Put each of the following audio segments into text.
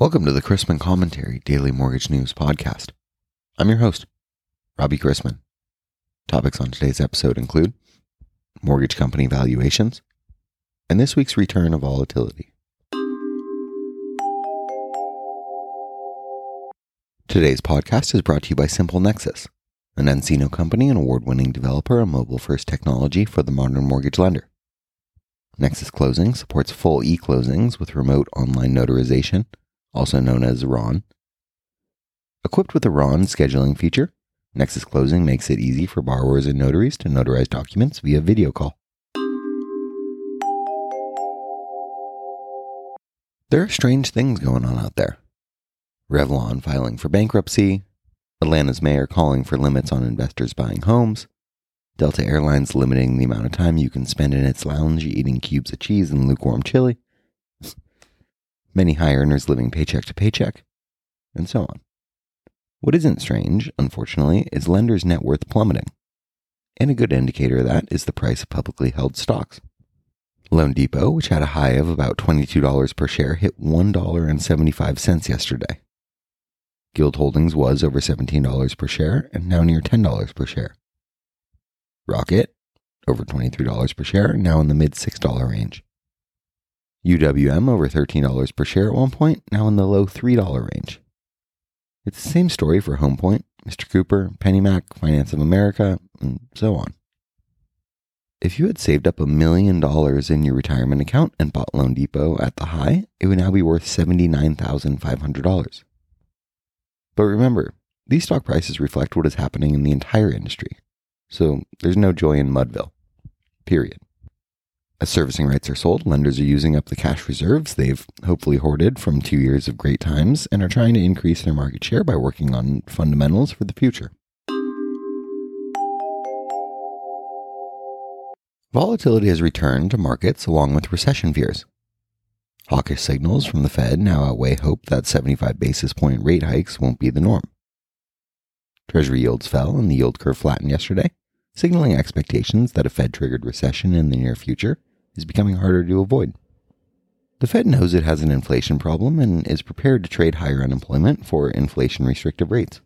Welcome to the Chrisman Commentary Daily Mortgage News Podcast. I'm your host, Robbie Chrisman. Topics on today's episode include mortgage company valuations and this week's return of volatility. Today's podcast is brought to you by Simple Nexus, an nCino company and award winning developer of mobile first technology for the modern mortgage lender. Nexus Closing supports full e closings with remote online notarization also known as RON. Equipped with a RON scheduling feature, Nexus Closing makes it easy for borrowers and notaries to notarize documents via video call. There are strange things going on out there. Revlon filing for bankruptcy, Atlanta's mayor calling for limits on investors buying homes, Delta Airlines limiting the amount of time you can spend in its lounge eating cubes of cheese and lukewarm chili, many high earners living paycheck to paycheck, and so on. What isn't strange, unfortunately, is lenders' net worth plummeting. And a good indicator of that is the price of publicly held stocks. Loan Depot, which had a high of about $22 per share, hit $1.75 yesterday. Guild Holdings was over $17 per share and now near $10 per share. Rocket, over $23 per share, now in the mid $6 range. UWM over $13 per share at one point, now in the low $3 range. It's the same story for Homepoint, Mr. Cooper, PennyMac, Finance of America, and so on. If you had saved up a million dollars in your retirement account and bought Loan Depot at the high, it would now be worth $79,500. But remember, these stock prices reflect what is happening in the entire industry. So there's no joy in Mudville. Period. As servicing rights are sold, lenders are using up the cash reserves they've hopefully hoarded from two years of great times and are trying to increase their market share by working on fundamentals for the future. Volatility has returned to markets along with recession fears. Hawkish signals from the Fed now outweigh hope that 75 basis point rate hikes won't be the norm. Treasury yields fell and the yield curve flattened yesterday, signaling expectations that a Fed triggered recession in the near future is becoming harder to avoid. The Fed knows it has an inflation problem and is prepared to trade higher unemployment for inflation restrictive rates.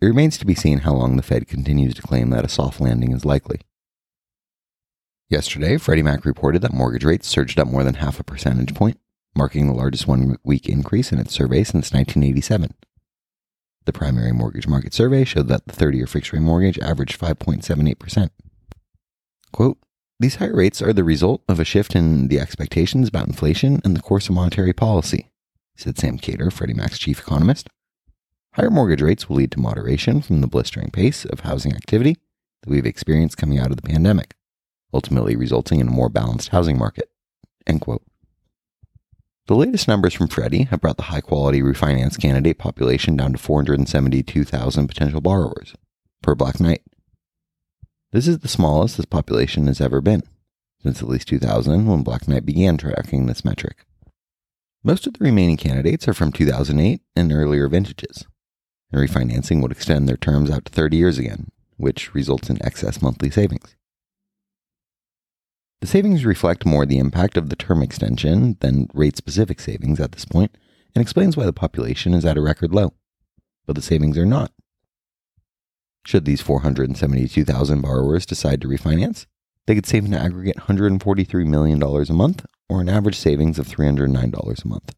It remains to be seen how long the Fed continues to claim that a soft landing is likely. Yesterday, Freddie Mac reported that mortgage rates surged up more than half a percentage point, marking the largest one week increase in its survey since 1987. The primary mortgage market survey showed that the 30 year fixed rate mortgage averaged 5.78%. Quote, these higher rates are the result of a shift in the expectations about inflation and the course of monetary policy, said Sam Khater, Freddie Mac's chief economist. Higher mortgage rates will lead to moderation from the blistering pace of housing activity that we've experienced coming out of the pandemic, ultimately resulting in a more balanced housing market. End quote. The latest numbers from Freddie have brought the high quality refinance candidate population down to 472,000 potential borrowers per Black Knight, this is the smallest this population has ever been, since at least 2000 when Black Knight began tracking this metric. Most of the remaining candidates are from 2008 and earlier vintages, and refinancing would extend their terms out to 30 years again, which results in excess monthly savings. The savings reflect more the impact of the term extension than rate specific savings at this point, and explains why the population is at a record low. But the savings are not should these 472,000 borrowers decide to refinance, they could save an aggregate $143 million a month or an average savings of $309 a month.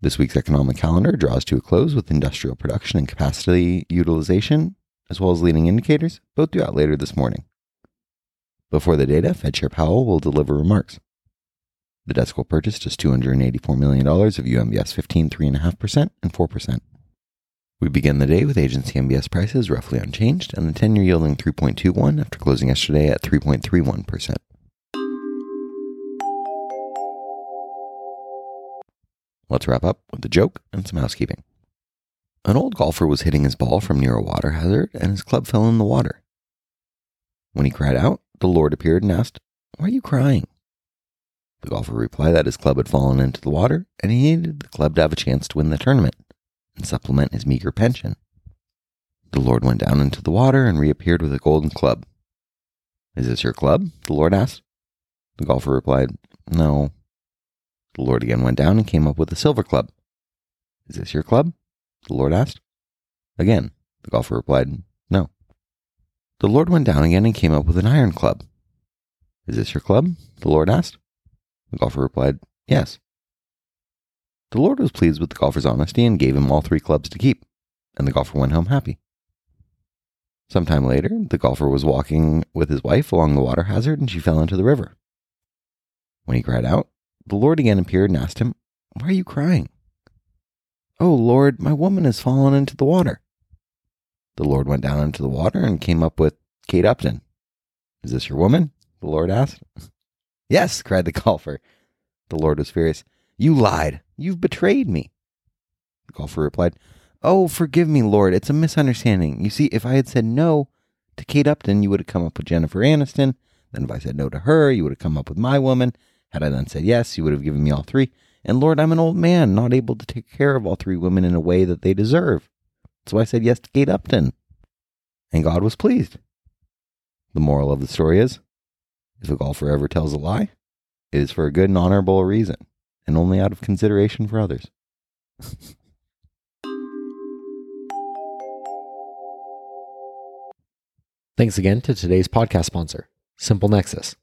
This week's economic calendar draws to a close with industrial production and capacity utilization, as well as leading indicators, both due out later this morning. Before the data, Fed Chair Powell will deliver remarks. The desk will purchase just $284 million of UMBS 15 3.5% and 4%. We begin the day with agency MBS prices roughly unchanged and the 10 year yielding 3.21 after closing yesterday at 3.31%. Let's wrap up with a joke and some housekeeping. An old golfer was hitting his ball from near a water hazard and his club fell in the water. When he cried out, the Lord appeared and asked, Why are you crying? The golfer replied that his club had fallen into the water and he needed the club to have a chance to win the tournament and supplement his meager pension. The Lord went down into the water and reappeared with a golden club. Is this your club? the Lord asked. The golfer replied, No. The Lord again went down and came up with a silver club. Is this your club? The Lord asked. Again, the golfer replied, No. The Lord went down again and came up with an iron club. Is this your club? The Lord asked. The golfer replied, Yes. The Lord was pleased with the golfer's honesty and gave him all three clubs to keep, and the golfer went home happy. Some time later, the golfer was walking with his wife along the water hazard and she fell into the river. When he cried out, the Lord again appeared and asked him, Why are you crying? Oh, Lord, my woman has fallen into the water. The Lord went down into the water and came up with Kate Upton. Is this your woman? The Lord asked. yes, cried the golfer. The Lord was furious. You lied. You've betrayed me. The golfer replied, Oh, forgive me, Lord. It's a misunderstanding. You see, if I had said no to Kate Upton, you would have come up with Jennifer Aniston. Then if I said no to her, you would have come up with my woman. Had I then said yes, you would have given me all three. And Lord, I'm an old man, not able to take care of all three women in a way that they deserve. So I said yes to Kate Upton. And God was pleased. The moral of the story is if a golfer ever tells a lie, it is for a good and honorable reason, and only out of consideration for others. Thanks again to today's podcast sponsor, Simple Nexus,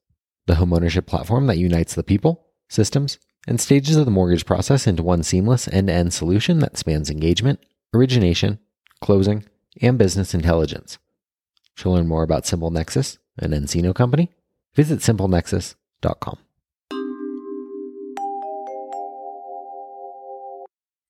the homeownership platform that unites the people, systems, and stages of the mortgage process into one seamless end to end solution that spans engagement, origination, closing, and business intelligence. To learn more about Simple Nexus, an nCino company, visit simplenexus.com.